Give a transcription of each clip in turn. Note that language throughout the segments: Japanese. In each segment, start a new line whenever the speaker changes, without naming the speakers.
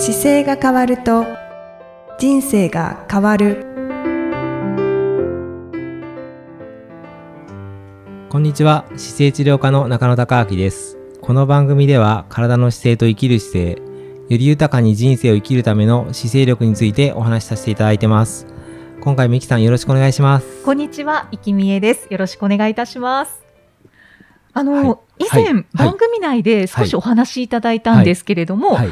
姿勢が変わると人生が変わる。
こんにちは。姿勢治療科の中野孝明です。この番組では体の姿勢と生きる姿勢より豊かに人生を生きるための姿勢力についてお話しさせていただいてます。今回みきさんよろしくお願いします。
こんにちは、いきみえです。よろしくお願いいたします。あの、
はい。
以前、
はい。
番組内で少しお話しいただいたんですけれども、
はい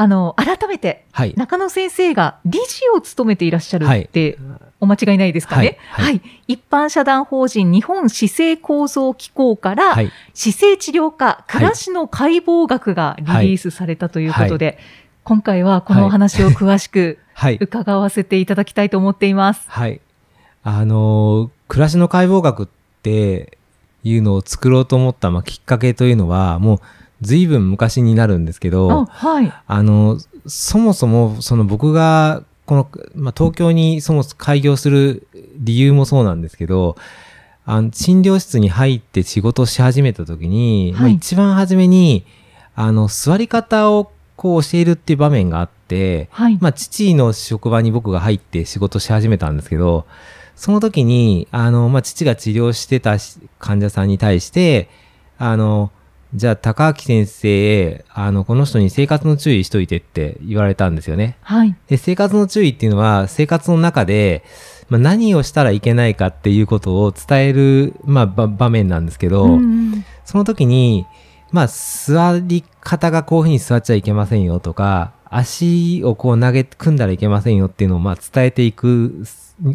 あの、改めて、
はい。
中野先生が理事を務めていらっしゃる
はい。
って、お間違いないですかね？
は
はい。い、一般社団法人日本姿勢構造機構から、
はい。
姿勢治療科暮らしの解剖学がリリースされたということで、今回はこのお話を詳しく
はい。
伺わせていただきたいと思っています。
はい。あのー暮らしの解剖学っていうのを作ろうと思った、まあ、きっかけというのはもう随分昔になるんですけど
あ、はい。
あの、そもそも、その僕が、この、まあ、東京にそもそも開業する理由もそうなんですけど、あの診療室に入って仕事をし始めた時に、まあ
はい
一番初めに、あの、座り方をこう教えるっていう場面があって、
はい。
まあ、父の職場に僕が入って仕事し始めたんですけど、その時に、あの、まあ、父が治療してたし患者さんに対して、あの、じゃあ、高明先生、あの、この人に生活の注意しといてって言われたんですよね。
はい。
で、生活の注意っていうのは、生活の中で、まあ、何をしたらいけないかっていうことを伝える、まあ、ば場面なんですけど、
うん
その時に、まあ、座り方がこういうふうに座っちゃいけませんよとか、足をこう投げ、組んだらいけませんよっていうのを、まあ、伝えていく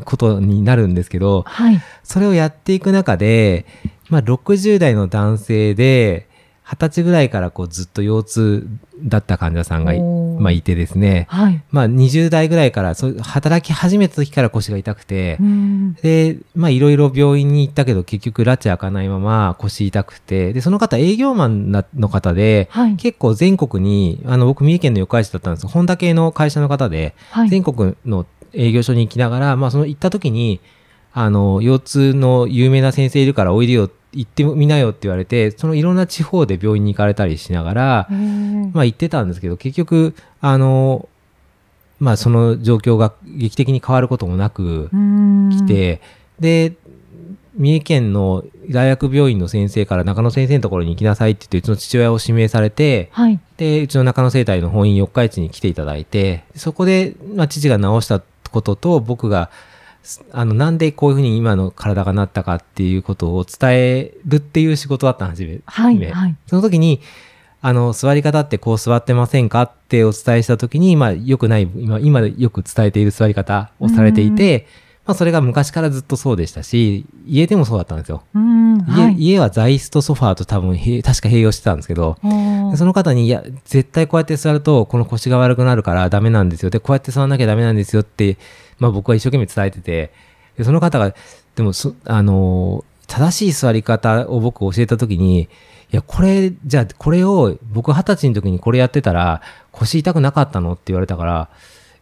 ことになるんですけど、
はい。
それをやっていく中で、まあ、60代の男性で、20歳ぐらいからこうずっと腰痛だった患者さんがい,、まあ、いてですね、
はい。
まあ、20代ぐらいからそう働き始めた時から腰が痛くて、
うん
で、まあいろいろ病院に行ったけど結局拉致開かないまま腰痛くて、で、その方営業マンなの方で、
はい。
結構全国に、あの僕三重県の四日市だったんですホンダ系の会社の方で、
はい。
全国の営業所に行きながら、まあその行った時に、あの、腰痛の有名な先生いるからおいでよ、行ってみなよって言われて、そのいろんな地方で病院に行かれたりしながら、まあ言ってたんですけど、結局、あの、まあその状況が劇的に変わることもなく、
うん
来て、で、三重県の大学病院の先生から中野先生のところに行きなさいって言って、うちの父親を指名されて、
はい。
で、うちの中野生態の本院四日市に来ていただいて、そこで、まあ、父が治したことと、僕が、すあの、なんでこういうふうに今の体がなったかっていうことを伝えるっていう仕事だったんですよ。
はい。
ね
はい。
その時に、あの、座り方ってこう座ってませんかってお伝えした時に、まあ、良くない、今、今よく伝えている座り方をされていて、まあ、それが昔からずっとそうでしたし、家でもそうだったんですよ。
はい。
家は座椅子とソファーと多分確か併用してたんですけど、その方に、いや、絶対こうやって座ると、この腰が悪くなるからダメなんですよ。で、こうやって座らなきゃダメなんですよって、まあ僕は一生懸命伝えてて、でその方が、でもそ、あのー正しい座り方を僕教えたときに、いや、これ、じゃあ、これを、僕二十歳の時にこれやってたら、腰痛くなかったのって言われたから、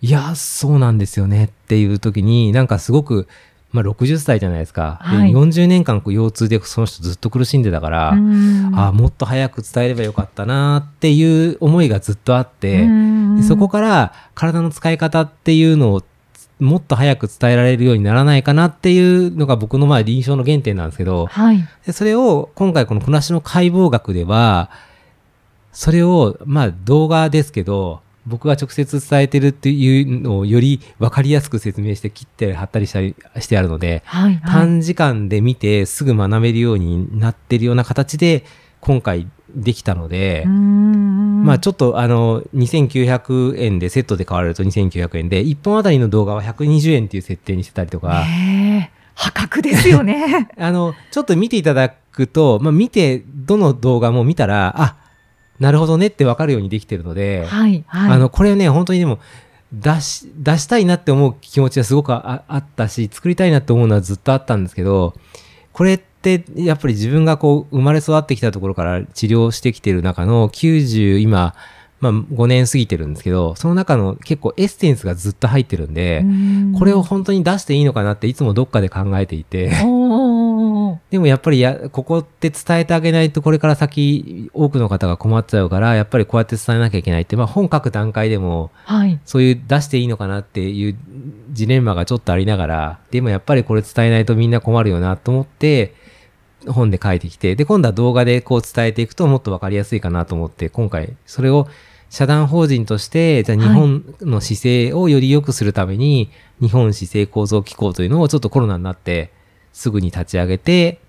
いや、そうなんですよねっていう時に、なんかすごく、まあ60歳じゃないですか。で
はい
40年間こう腰痛でその人ずっと苦しんでたから、
うん
ああ、もっと早く伝えればよかったなっていう思いがずっとあって、そこから体の使い方っていうのをもっと早く伝えられるようにならないかなっていうのが僕のまあ臨床の原点なんですけど、
はい。
でそれを今回この暮らしの解剖学では、それをまあ動画ですけど、僕が直接伝えてるっていうのをより分かりやすく説明して切って貼ったりしたりしてあるので、
はい。はい。
短時間で見てすぐ学べるようになってるような形で今回できたので、
うん
まあちょっとあの2900円でセットで買われると2900円で1本あたりの動画は120円っていう設定にしてたりとか、
破格ですよね。
あのちょっと見ていただくと、まあ見てどの動画も見たらあなるほどねってわかるようにできてるので、
はい。はい。
あのこれね本当にでも出し出したいなって思う気持ちはすごくああったし作りたいなって思うのはずっとあったんですけどこれってやっぱり自分がこう生まれ育ってきたところから治療してきてる中の90今、まあ、5年過ぎてるんですけどその中の結構エッセンスがずっと入ってるんで、
うん
これを本当に出していいのかなっていつもどっかで考えていてでもやっぱりや、ここって伝えてあげないとこれから先多くの方が困っちゃうから、やっぱりこうやって伝えなきゃいけないって、まあ本書く段階でも、
はい。
そういう出していいのかなっていうジレンマがちょっとありながら、でもやっぱりこれ伝えないとみんな困るよなと思って、本で書いてきて、で、今度は動画でこう伝えていくともっとわかりやすいかなと思って、今回それを社団法人として、じゃあ日本の姿勢をより良くするために、日本姿勢構造機構というのをちょっとコロナになってすぐに立ち上げて、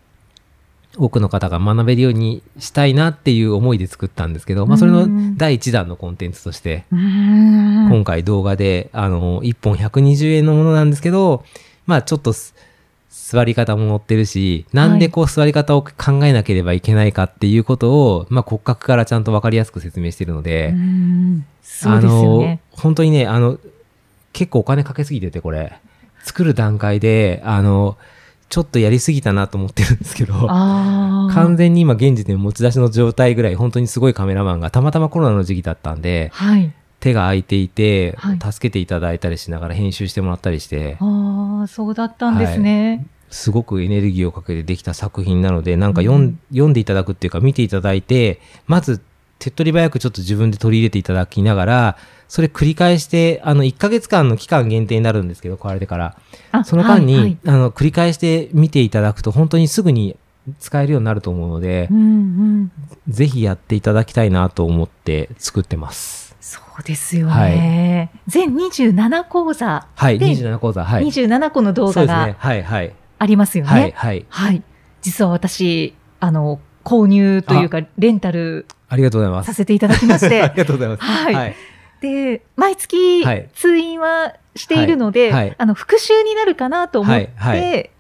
多くの方が学べるようにしたいなっていう思いで作ったんですけど、まあそれの
うん
第一弾のコンテンツとして。今回動画で、あの、1本120円のものなんですけど、まあちょっとす座り方も載ってるし、なんでこう座り方を考えなければいけないかっていうことを、まあ骨格からちゃんとわかりやすく説明してるの
う
で、
んそうですよね。
あの、本当にね、あの、結構お金かけすぎてて、これ。作る段階で、あの、ちょっとやりすぎたなと思ってるんですけど。完全に今現時点持ち出しの状態ぐらい、本当にすごいカメラマンが、たまたまコロナの時期だったんで、
はい。
手が空いていて、
はい
助けていただいたりしながら編集してもらったりして、
ああ、そうだったんですね。
すごくエネルギーをかけてできた作品なので、なんか読ん,、読んでいただくっていうか見ていただいて、まず手っ取り早くちょっと自分で取り入れていただきながら、それ繰り返して、あの、1ヶ月間の期間限定になるんですけど、壊れてから。
あ
その間に、
はいはい
あの、繰り返して見ていただくと、本当にすぐに使えるようになると思うので
う、んうん。
ぜひやっていただきたいなと思って作ってます。
そうですよね。全27講座、
はい、
で
27講座、はい。
27個の動画が。
はい、はい。
ありますよね。
はい、はい。
はい。実は私、あの、購入というか、レンタル
ありがとうございます。
させていただきまし
あ
て
り、がとうございます。
はい
はい。
で、毎月
はい。
通院はしているので、
はい。はい。
あの、復習になるかなと思って、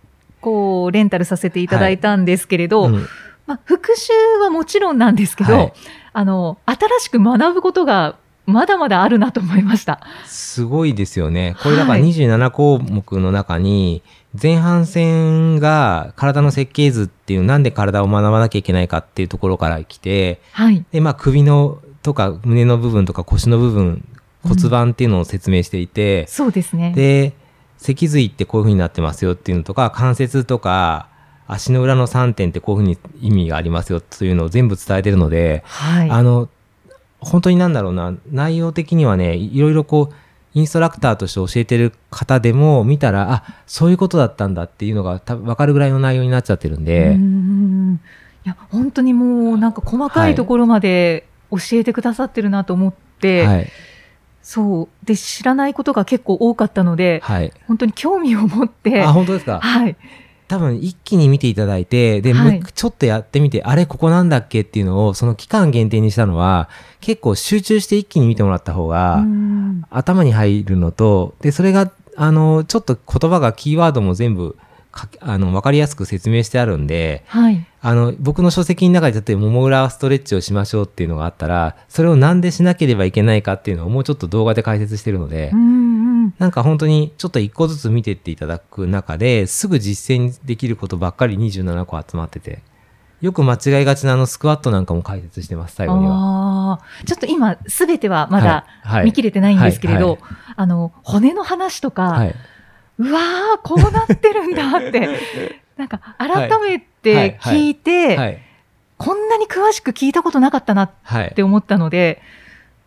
こう、レンタルさせていただいたんですけれど、
うん。
まあ、復習はもちろんなんですけど、
はい。
あの、新しく学ぶことがまだまだあるなと思いました。
すごいですよね。これだから
はい
27項目の中に、前半戦が体の設計図っていう、なんで体を学ばなきゃいけないかっていうところから来て、
はい。
で、まあ首のとか胸の部分とか腰の部分、骨盤っていうのを説明していて、
そうですね。
で、脊髄ってこういう風になってますよっていうのとか、関節とか、足の裏の3点ってこういう風に意味がありますよというのを全部伝えてるので、
はい。
あの、本当になんだろうな、内容的にはね、いろいろこう、インストラクターとして教えてる方でも見たら、あ、そういうことだったんだっていうのが多分分かるぐらいの内容になっちゃってるん
う
で、
んいや、本当にもうなんか細かいところまで教えてくださってるなと思って、
はい。
そう。で、知らないことが結構多かったので、
はい。
本当に興味を持って、
あ、本当ですか？
はい。
多分一気に見ていただいて、で、
はい
むちょっとやってみて、あれ、ここなんだっけっていうのを、その期間限定にしたのは、結構集中して一気に見てもらった方が、
うん
頭に入るのと、で、それが、あの、ちょっと言葉が、キーワードも全部か、あの、わかりやすく説明してあるんで、
はい。
あの、僕の書籍の中で、例えば、もも裏ストレッチをしましょうっていうのがあったら、それをなんでしなければいけないかっていうのをもうちょっと動画で解説してるので、
うんうん。
なんか本当にちょっと一個ずつ見てっていただく中で、すぐ実践できることばっかり27個集まってて、よく間違いがちなあのスクワットなんかも解説してます、最後には。
ちょっと今、すべてはまだ見切れてないんですけれど、
はい
あの、骨の話とか、
はい。
うわー、こうなってるんだって、なんか、改めて聞いて、
はい。
こんなに詳しく聞いたことなかったなっ
はい。
て思ったので、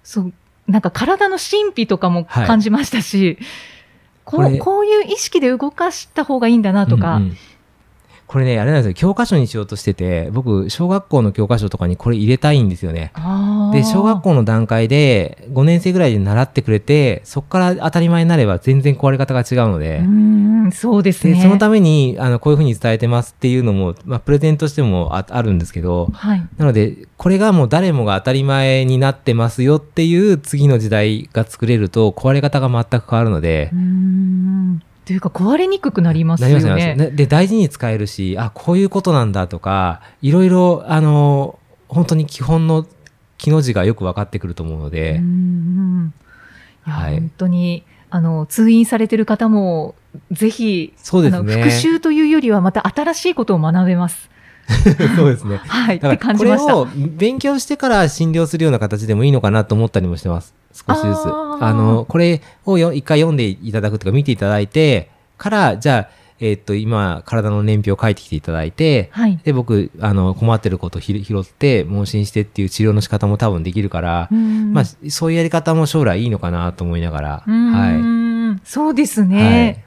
そう、なんか体の神秘とかも感じましたし、こ
これ
うこういう意識で動かした方がいいんだなとか、
うんうんこれね、あれなんですよ。教科書にしようとしてて、僕、小学校の教科書とかにこれ入れたいんですよね。で、小学校の段階で5年生ぐらいで習ってくれて、そこから当たり前になれば全然壊れ方が違うので、
うん、そうです
で、
ね。
そのために、あの、こういうふうに伝えてますっていうのも、まあ、プレゼントしてもああるんですけど、
はい。
なので、これがもう誰もが当たり前になってますよっていう次の時代が作れると、壊れ方が全く変わるので
う、ん。というか、壊れにくくなりますよね。
で、大事に使えるし、あ、こういうことなんだとか、いろいろ、あの、本当に基本の木の字がよく分かってくると思うので、はい
本当に、あの、通院されてる方も、ぜひ、
そうですね
復習というよりは、また新しいことを学べます。
そうですね。
はい、って感じました。
を勉強してから診療するような形でもいいのかなと思ったりもしてます。少しずつ。
あ
の、これをよ一回読んでいただくとか見ていただいてから、じゃあ、えっ、と、今、体の年表を書いてきていただいて、
はい。
で、僕、あの、困ってることをひ拾って、問診してっていう治療の仕方も多分できるから、
うん
まあ、そういうやり方も将来いいのかなと思いながら、はい。
んそうです
は
ね。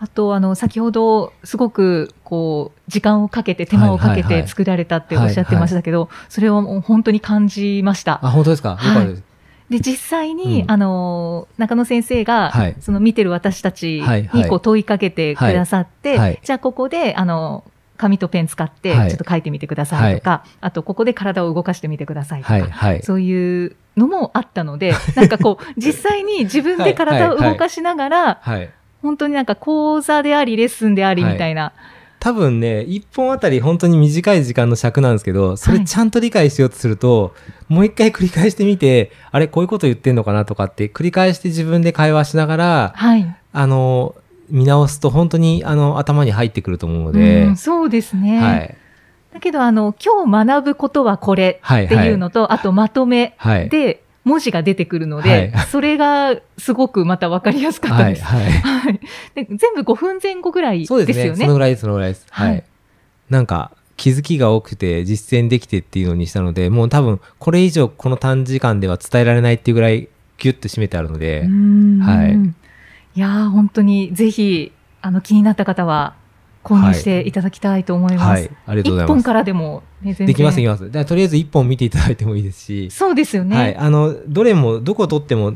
い
あと、あの、先ほど、すごく、こう、時間をかけて、手間をかけて作られたっておっしゃってましたけど、それはもう本当に感じました。
あ、本当ですか？よ
はい
かったです。
で、実際に、
うん。
あの、中野先生が、
はい。
その見てる私たちにこう問いかけてくださって、
はい。はい。
じゃあここで、あの、紙とペン使って、ち
はい。
ょっと書いてみてくださいとか、あと、ここで体を動かしてみてくださいとか。そういうのもあったので、なんかこう、実際に自分で体を動かしながら、
はい。
本当になんか講座であり、レッスンでありみたいな。
多分ね、一本あたり本当に短い時間の尺なんですけど、それちゃんと理解しようとすると、もう一回繰り返してみて、あれ、こういうこと言ってんのかなとかって、繰り返して自分で会話しながら、
はい。
あの、見直すと本当にあの頭に入ってくると思うので、
うんそうですね。
はい。
だけど、あの、今日学ぶことはこれ
はい。
っていうのと、あとまとめ
はい。
で文字が出てくるので、
はい
それがすごくまた分かりやすかった
はい。
です。
はい。
はい。で全部5分前後ぐらいですよね。
そうですね。そのぐらいです、そのぐらいです。はい。
はい
なんか、気づきが多くて実践できてっていうのにしたので、もう多分、これ以上この短時間では伝えられないっていうぐらい、ギュッと締めてあるので、
うん
はい
いやー本当にぜひ、あの、気になった方は購入していただきたいと思います。
はい。ありがとうございます。
一本からでも、ね。
できます、できます。とりあえず一本見ていただいてもいいですし、
そうですよね。
はい。あの、どれも、どこを取っても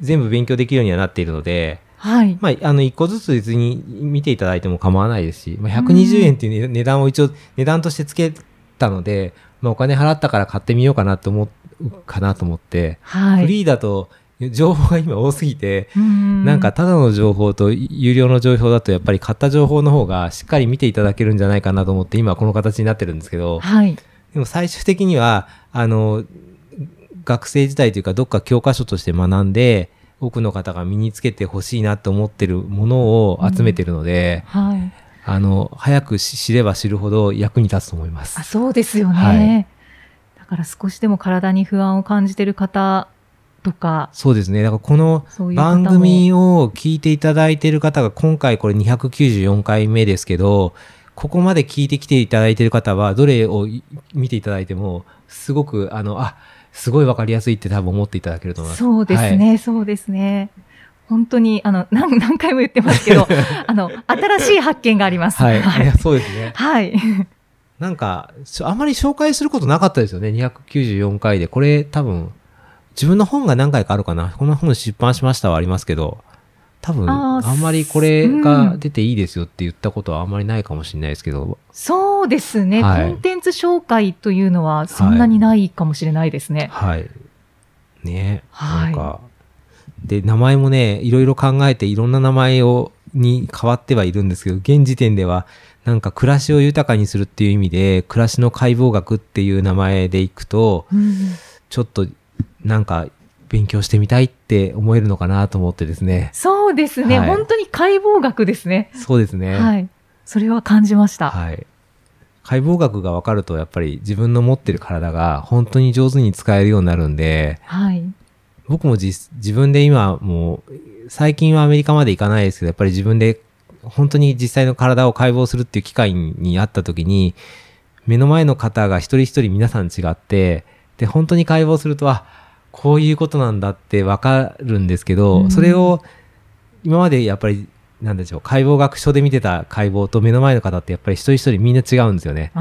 全部勉強できるようにはなっているので、
はい。
まあ、あの、一個ずつ別に見ていただいても構わないですし、まあ、120円っていう値値段を一応、値段としてつけたので、まあ、お金払ったから買ってみようかなと思うかなと思って、
はい。
フリーだと情報が今多すぎて、
うん
なんかただの情報と有料の情報だとやっぱり買った情報の方がしっかり見ていただけるんじゃないかなと思って今この形になってるんですけど、
はい。
でも最終的には、あの、学生時代というかどっか教科書として学んで、多くの方が身につけてほしいなと思ってるものを集めてるので、
はい。
あの、早くし知れば知るほど役に立つと思います
あ。そうですよね。
はい
だから少しでも体に不安を感じてる方とか、
そうですね。だからこの番組を聞いていただいている方が今回これ294回目ですけど、ここまで聞いてきていただいている方は、どれをい見ていただいても、すごく、あの、あ、すごいわかりやすいって多分思っていただけると思います。
そうです
はい
ね、そうですね。本当に、あの、何、何回も言ってますけど、あの、新しい発見があります。
はい。
はい
いや。そうですね。
はい。
なんか、しあまり紹介することなかったですよね。294回で。これ多分、自分の本が何回かあるかな。この本出版しましたはありますけど、多分、
あ
んまりこれ
う
が
ん
出ていいですよって言ったことはあんまりないかもしれないですけど、
そうですね、
はい。
コンテンツ紹介というのはそんなにないかもしれないですね。
はい。ね。
はい。
なんか、で、名前もね、いろいろ考えていろんな名前を、に変わってはいるんですけど、現時点では、なんか暮らしを豊かにするっていう意味で、暮らしの解剖学っていう名前でいくと、
うん。
ちょっと、なんか、勉強してみたいって思えるのかなと思ってですね。
そうですね、
はい
本当に解剖学ですね。
そうですね。
はい。それは感じました。
はい。解剖学が分かると、やっぱり自分の持ってる体が本当に上手に使えるようになるんで、
はい。
僕も実自分で今もう、最近はアメリカまで行かないですけど、やっぱり自分で本当に実際の体を解剖するっていう機会にあった時に、目の前の方が一人一人皆さん違って、で、本当に解剖すると、あ、こういうことなんだってわかるんですけど、
うん。
それを今までやっぱり、なんでしょう、解剖学書で見てた解剖と目の前の方ってやっぱり一人一人みんな違うんですよね。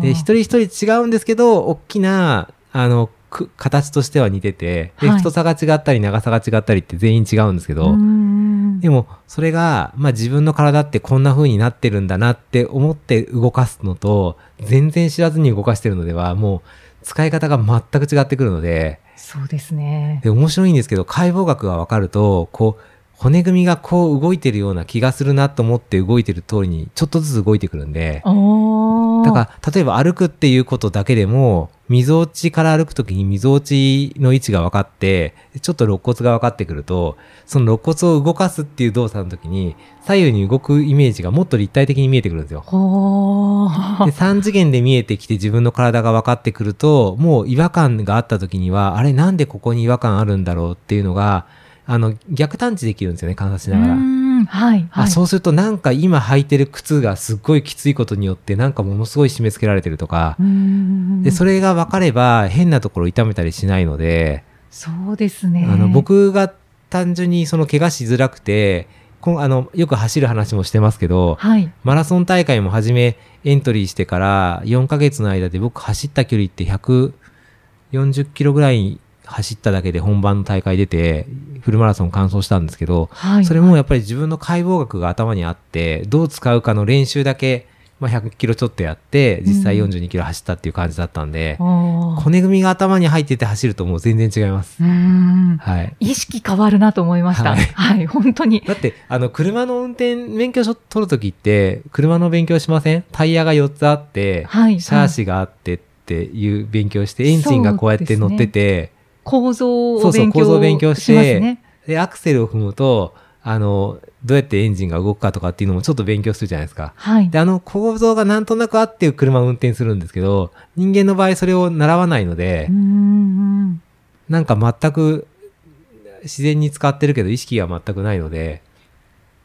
で、一人一人違うんですけど、大きな、あの、く形としては似てて、で、
はい。
太さが違ったり長さが違ったりって全員違うんですけど、
うん。
でも、それが、まあ自分の体ってこんな風になってるんだなって思って動かすのと、全然知らずに動かしてるのでは、もう使い方が全く違ってくるので、
そうですね。
で、面白いんですけど、解剖学がわかると、こう、骨組みがこう動いてるような気がするなと思って動いてる通りに、ちょっとずつ動いてくるんで、だから、例えば歩くっていうことだけでも、溝落ちから歩くときに溝落ちの位置が分かって、ちょっと肋骨が分かってくると、その肋骨を動かすっていう動作の時に、左右に動くイメージがもっと立体的に見えてくるんですよ。で、3次元で見えてきて自分の体が分かってくると、もう違和感があった時には、あれなんでここに違和感あるんだろうっていうのが、あの、逆探知できるんですよね、観察しながら。
うんはい。はい。
あそうするとなんか今履いてる靴がすっごいきついことによってなんかものすごい締め付けられてるとか、でそれが分かれば変なところ痛めたりしないので、
そうですね。
あの僕が単純にその怪我しづらくてこんあのよく走る話もしてますけど
はい。
マラソン大会も初めエントリーしてから4ヶ月の間で僕走った距離って140キロぐらい走っただけで本番の大会出てフルマラソン完走したんですけど、
はい。
それもやっぱり自分の解剖学が頭にあってどう使うかの練習だけ、まあ、100キロちょっとやって実際42キロ走ったっていう感じだったんで、
おー
骨組みが頭に入ってて走るともう全然違います。はい。
意識変わるなと思いました。
は
はいい。本当に。
だって、あの、車の運転免許証取るときって、車の勉強しません？タイヤが4つあって、
はい。
シャーシがあってっていう勉強して、エンジンがこうやって乗ってて、
構造を
そうそう
勉強
構造を勉強して。で、アクセルを踏むと、あの、どうやってエンジンが動くかとかっていうのもちょっと勉強するじゃないですか。
はい。
で、あの構造がなんとなくあって車を運転するんですけど、人間の場合それを習わないので
うー、ん。
なんか全く自然に使ってるけど意識が全くないので、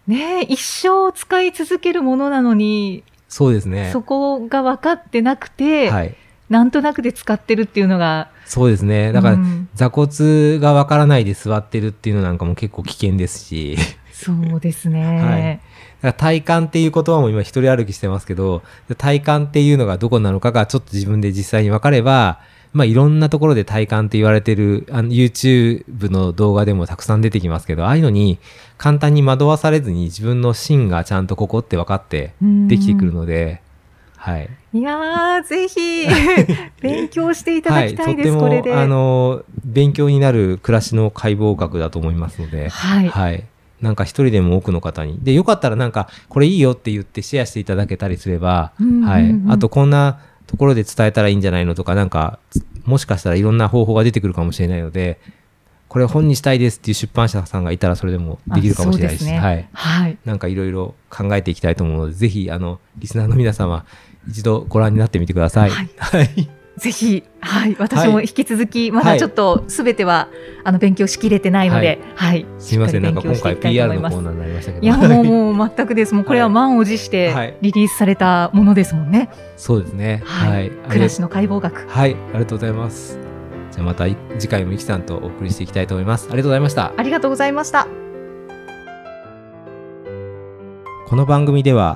ねえ一生使い続けるものなのに、
そうですね。
そこが分かってなくて、
はい。
なんとなくで使ってるっていうのが、
そうですね。だから、
うん
座骨がわからないで座ってるっていうのなんかも結構危険ですし、
そうですね。
はいだから体幹っていう言葉も今一人歩きしてますけど、体幹っていうのがどこなのかがちょっと自分で実際に分かれば、まあいろんなところで体幹って言われてる、あの YouTube の動画でもたくさん出てきますけど、ああいうのに簡単に惑わされずに自分の芯がちゃんとここって分かってできてくるので、はい。
いやー、ぜひ、勉強していただきたいです、
はい、と
これで。
あの、勉強になる暮らしの解剖学だと思いますので、
はい。
はい。なんか一人でも多くの方に。で、よかったらなんか、これいいよって言ってシェアしていただけたりすれば、
うんうんうん
はい。あと、こんなところで伝えたらいいんじゃないのとか、なんか、もしかしたらいろんな方法が出てくるかもしれないので、これ本にしたいですっていう出版社さんがいたらそれでもできるかもしれないし、
ね
はい。
はい。
なんかいろいろ考えていきたいと思うので、ぜひ、あの、リスナーの皆様、一度ご覧になってみてください。
はい
はい。
ぜひ、はい。私も
はい
引き続き、まだちょっとすべては、あの、勉強しきれてないので、はい。
すみません、なんか今回 PR のコーナーになりましたけど。
いや、もう、もう全くです。もうこれは満を持し
は
て
い
リリースされたものですもんね。
そうですね。
はい。
はい。
暮らしの解剖学。
はい、ありがとうございます。じゃあまたい次回もいきさんとお送りしていきたいと思います。ありがとうございました。
ありがとうございました。
この番組では